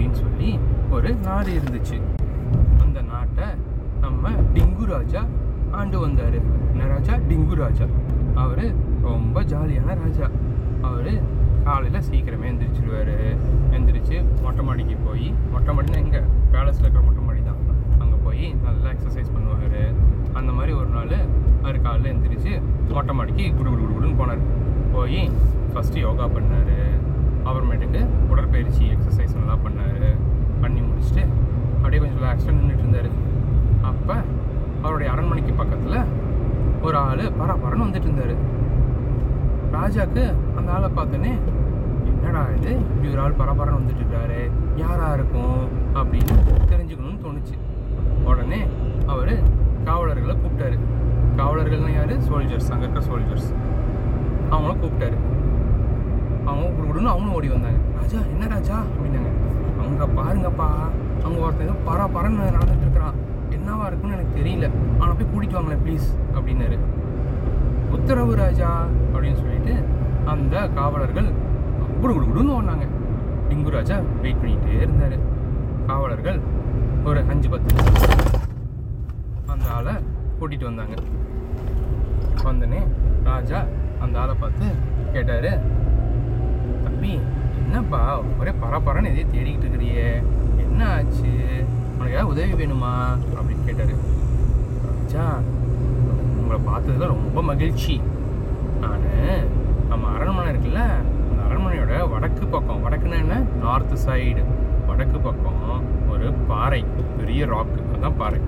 அப்படின்னு சொல்லி ஒரு நாடு இருந்துச்சு. அந்த நாட்டை நம்ம டிங்கு ராஜா ஆண்டு வந்தார். என்ன ராஜா? டிங்கு ராஜா. அவர் ரொம்ப ஜாலியான ராஜா. அவர் காலையில் சீக்கிரமே எந்திரிச்சிருவார். எந்திரிச்சு மொட்டை மாடிக்கு போய் மொட்டை மாடினா எங்கே? பேலஸில் இருக்கிற மொட்டை மாடி தான். அங்கே போய் நல்லா எக்ஸசைஸ் பண்ணுவார். அந்த மாதிரி ஒரு நாள் அவர் காலையில் எந்திரிச்சு மொட்டை மாடிக்கு குடு குடு குடு குடுன்னு போனார். போய் ஃபஸ்ட்டு யோகா பண்ணார். அப்புறமேட்டுக்கு உடற்பயிற்சி எக்ஸசைஸ் நல்லா பண்ணார். பண்ணி முடிச்சுட்டு அப்படியே கொஞ்சம் ரிலாக்ஸாக நின்றுட்டு இருந்தார். அப்போ அவருடைய அரண்மனைக்கு பக்கத்தில் ஒரு ஆள் பரபரன்னு வந்துட்டு இருந்தார். ராஜாக்கு அந்த ஆளை பார்த்தோன்னே என்னடா இது? இப்படி ஒரு ஆள் பரபரன்னு வந்துட்டு இருக்காரு. யாராக இருக்கும்? அப்படின்னு தெரிஞ்சுக்கணும்னு தோணுச்சு. உடனே அவர் காவலர்களை கூப்பிட்டாரு. காவலர்கள்னா யாரு? சோல்ஜர்ஸ் அங்கே இருக்கிற சோல்ஜர்ஸ் அவங்கள கூப்பிட்டாரு. அவங்க குடுன்னு அவங்களும் ஓடி வந்தாங்க. ராஜா என்ன ராஜா? அப்படின்னாங்க. அங்கே பாருங்கப்பா. அங்கே ஒருத்தன் பர பரன்னு நடந்துட்டு இருக்கிறான். என்னவா இருக்குன்னு எனக்கு தெரியல. ஆனால் போய் கூட்டிட்டு வாங்களேன் ப்ளீஸ் அப்படின்னாரு. உத்தரவு ராஜா அப்படின்னு சொல்லிட்டு அந்த காவலர்கள் குடு குடு குடுன்னு ஓடினாங்க. டிங்கு ராஜா வெயிட் பண்ணிகிட்டே இருந்தார். காவலர்கள் ஒரு அஞ்சு பத்து அந்த ஆளை கூட்டிகிட்டு வந்தாங்க. வந்தனே ராஜா அந்த ஆளை பார்த்து கேட்டார் தம்பி என்னப்பா ஒரே பரபரன்னு எதையும் தேடிக்கிட்டு இருக்கிறியே. என்ன ஆச்சு? உனக்கு ஏதாவது உதவி வேணுமா? அப்படின்னு கேட்டார். ராஜா உங்களை பார்த்ததுல ரொம்ப மகிழ்ச்சி. நான் நம்ம அரண்மனை இருக்குல்ல அந்த அரண்மனையோட வடக்கு பக்கம் வடக்குன்னா என்ன? நார்த்து சைடு வடக்கு பக்கம் ஒரு பாறை பெரிய ராக்கு அதான் பாறை.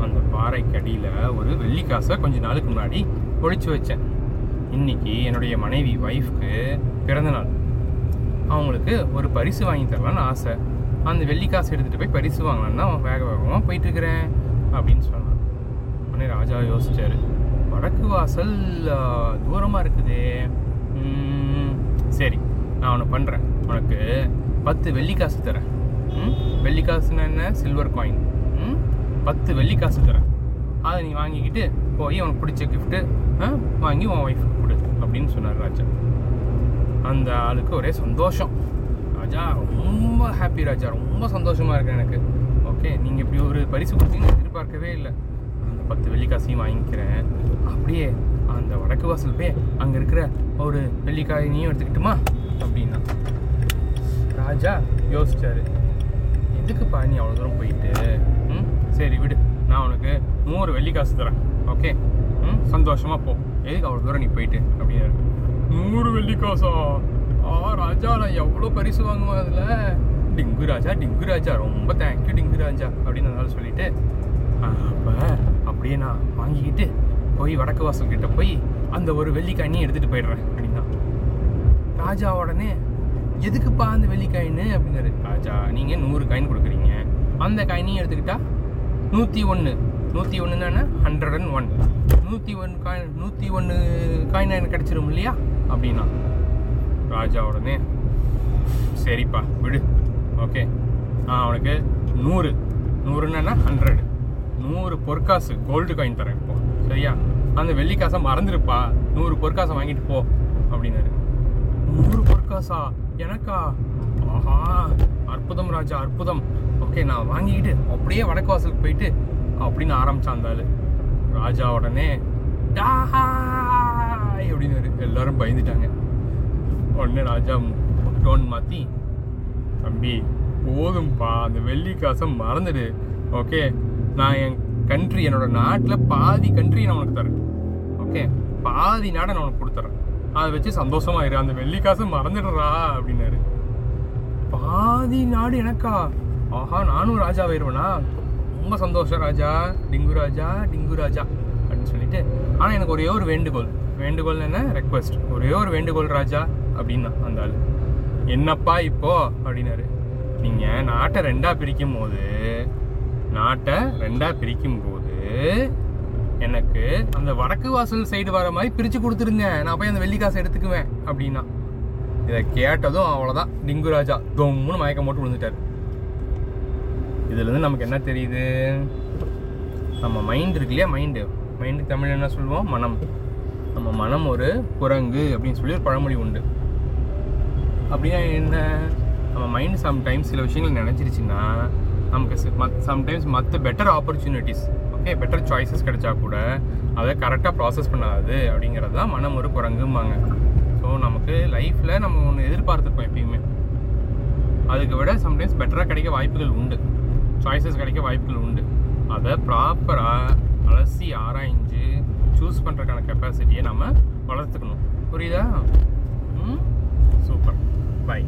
அந்த பாறைக்கு அடியில் ஒரு வெள்ளிக்காசை கொஞ்ச நாளுக்கு முன்னாடி ஒழிச்சு வச்சேன். இன்னைக்கு என்னுடைய மனைவி ஒய்ஃப்க்கு பிறந்த நாள். அவங்களுக்கு ஒரு பரிசு வாங்கி தரலான்னு ஆசை. அந்த வெள்ளிக்காசு எடுத்துகிட்டு போய் பரிசு வாங்கலான்னு தான் வேக வேகமாக போயிட்டுருக்கிறேன் அப்படின்னு சொன்னான். உடனே ராஜா யோசிச்சாரு வடக்கு வாசல் தூரமாக இருக்குதே. சரி நான் ஒன்று பண்ணுறேன் உனக்கு பத்து வெள்ளிக்காசு தரேன். ம் வெள்ளிக்காசுன்னா என்ன? சில்வர் காயின் ம் பத்து வெள்ளிக்காசு தரேன். அதை நீ வாங்கிக்கிட்டு போய் உனக்கு பிடிச்ச கிஃப்ட்டு வாங்கி உன் ஒய்ஃபுக்கு கொடு அப்படின்னு சொன்னார் ராஜா. அந்த ஆளுக்கு ஒரே சந்தோஷம். ராஜா ரொம்ப ஹாப்பி ராஜா. ரொம்ப சந்தோஷமாக இருக்கு எனக்கு. ஓகே நீங்கள் இப்படி ஒரு பரிசு கொடுத்தீங்கன்னு எதிர்பார்க்கவே இல்லை. அந்த பத்து வெள்ளிக்காசையும் வாங்கிக்கிறேன். அப்படியே அந்த வடக்கு வாசல் போய் அங்கே இருக்கிற ஒரு வெள்ளிக்காயினையும் எடுத்துக்கிட்டுமா? அப்படின்னா. ராஜா யோசிச்சாரு. எதுக்குப்பா நீ அவ்வளோ தூரம் போயிட்டு? ம் சரி விடு. நான் உனக்கு நூறு வெள்ளிக்காசு தரேன். ஓகே ம் சந்தோஷமாக போ. எதுக்கு அவ்வளோ தூரம் நீ போயிட்டு? அப்படின்னாரு. நூறு வெள்ளிக்காசா? ஆ ராஜா நான் எவ்வளோ பரிசு வாங்குவேன் அதில்? டிங்கு ராஜா டிங்கு ராஜா ரொம்ப தேங்க்யூ டிங்கு ராஜா அப்படின்னு அதனால சொல்லிட்டு அப்போ அப்படியே நான் வாங்கிக்கிட்டு போய் வடக்கு வாசல் கிட்ட போய் அந்த ஒரு வெள்ளிக்காயினையும் எடுத்துகிட்டு போயிடுறேன் அப்படின்னா. ராஜா உடனே எதுக்குப்பா அந்த வெள்ளிக்காயின்னு? அப்படின்னாரு. ராஜா நீங்கள் நூறு காயின் கொடுக்குறீங்க. அந்த காயினையும் எடுத்துக்கிட்டா நூற்றி ஒன்று நூற்றி ஒன்றுனா ஹண்ட்ரட் அண்ட் ஒன் நூற்றி ஒன் காயின் நூற்றி ஒன்று காயின் எனக்கு கிடச்சிரும் இல்லையா? அப்படின்னா ராஜா உடனே சரிப்பா விடு. ஓகே நான் அவனுக்கு நூறு. நூறுன்னா ஹண்ட்ரடு நூறு பொற்காசு கோல்டு காயின் தரேன் இப்போ சரியா? அந்த வெள்ளிக்காசை மறந்துருப்பா. நூறு பொற்காசை வாங்கிட்டு போ அப்படின்னாரு. நூறு பொற்காசா? எனக்கா? ஆஹா அற்புதம் ராஜா அற்புதம். ஓகே நான் வாங்கிக்கிட்டு அப்படியே வடக்கு வாசலுக்கு போயிட்டு அப்படின்னு ஆரம்பித்தான் அந்த ராஜா உடனே டாஹாய் அப்படின்னு எல்லாரும் பயந்துட்டாங்க. உடனே ராஜா டோன் மாற்றி தம்பி போதும்ப்பா அந்த வெள்ளி காசை மறந்துடு. ஓகே? நான் என் கண்ட்ரி என்னோட நாட்டில் பாதி கண்ட்ரி நான் உனக்கு தரேன். ஓகே? பாதி நாடை நான் உனக்கு கொடுத்துறேன். அதை வச்சு சந்தோஷமா இரு. அந்த வெள்ளி காசை மறந்துடுறா அப்படின்னாரு. பாதி நாடு எனக்கா? ஆஹா நானும் ராஜா ஆயிடுவேனா ரொம்ப சந்தோஷம் ராஜா. டிங்கு ராஜா டிங்கு ராஜா. அப்படின்னு சொல்லிட்டு ஆனால் எனக்கு ஒரே ஒரு வேண்டுகோள். வேண்டுகோள் என்ன? ரெக்வஸ்ட் ஒரே ஒரு வேண்டுகோள் ராஜா அப்படின்னா அந்த ஆள். என்னப்பா இப்போ? அப்படின்னாரு. நீங்கள் நாட்டை ரெண்டாக பிரிக்கும் போது நாட்டை ரெண்டாக பிரிக்கும் போது எனக்கு அந்த வடக்கு வாசல் சைடு வர மாதிரி பிரித்து கொடுத்துருங்க. நான் போய் அந்த வெள்ளிக்காசை எடுத்துக்குவேன் அப்படின்னா. இதை கேட்டதும் அவ்வளோதான் டிங்கு ராஜா தொம்முன்னு மயக்கம் போட்டு விழுந்துட்டார். இதுலேருந்து நமக்கு என்ன தெரியுது? நம்ம மைண்ட் இருக்கு இல்லையா? மைண்டு மைண்டு தமிழ் என்ன சொல்லுவோம் மனம். நம்ம மனம் ஒரு குரங்கு அப்படின்னு சொல்லி ஒரு பழமொழி உண்டு. அப்படின்னா என்ன? நம்ம மைண்ட் சம்டைம்ஸ் சில விஷயங்கள் நினச்சிருச்சுன்னா நமக்கு சம்டைம்ஸ் மற்ற better opportunities okay better choices கிடைச்சா கூட அதை கரெக்டாக ப்ராசஸ் பண்ணாது அப்படிங்கிறது தான் மனம் ஒரு குரங்கும்பாங்க. ஸோ நமக்கு லைஃப்பில் நம்ம ஒன்று எதிர்பார்த்துருப்போம் எப்பயுமே. அதுக்கு விட சம்டைம்ஸ் பெட்டராக கிடைக்க வாய்ப்புகள் உண்டு. சாய்ஸஸ் கிடைக்க வாய்ப்புகள் உண்டு. அதை ப்ராப்பராக அலசி ஆராய்ஞ்சு சூஸ் பண்ணுறக்கான கெப்பாசிட்டியை நம்ம வளர்த்துக்கணும். புரியுதா? ம்? Super by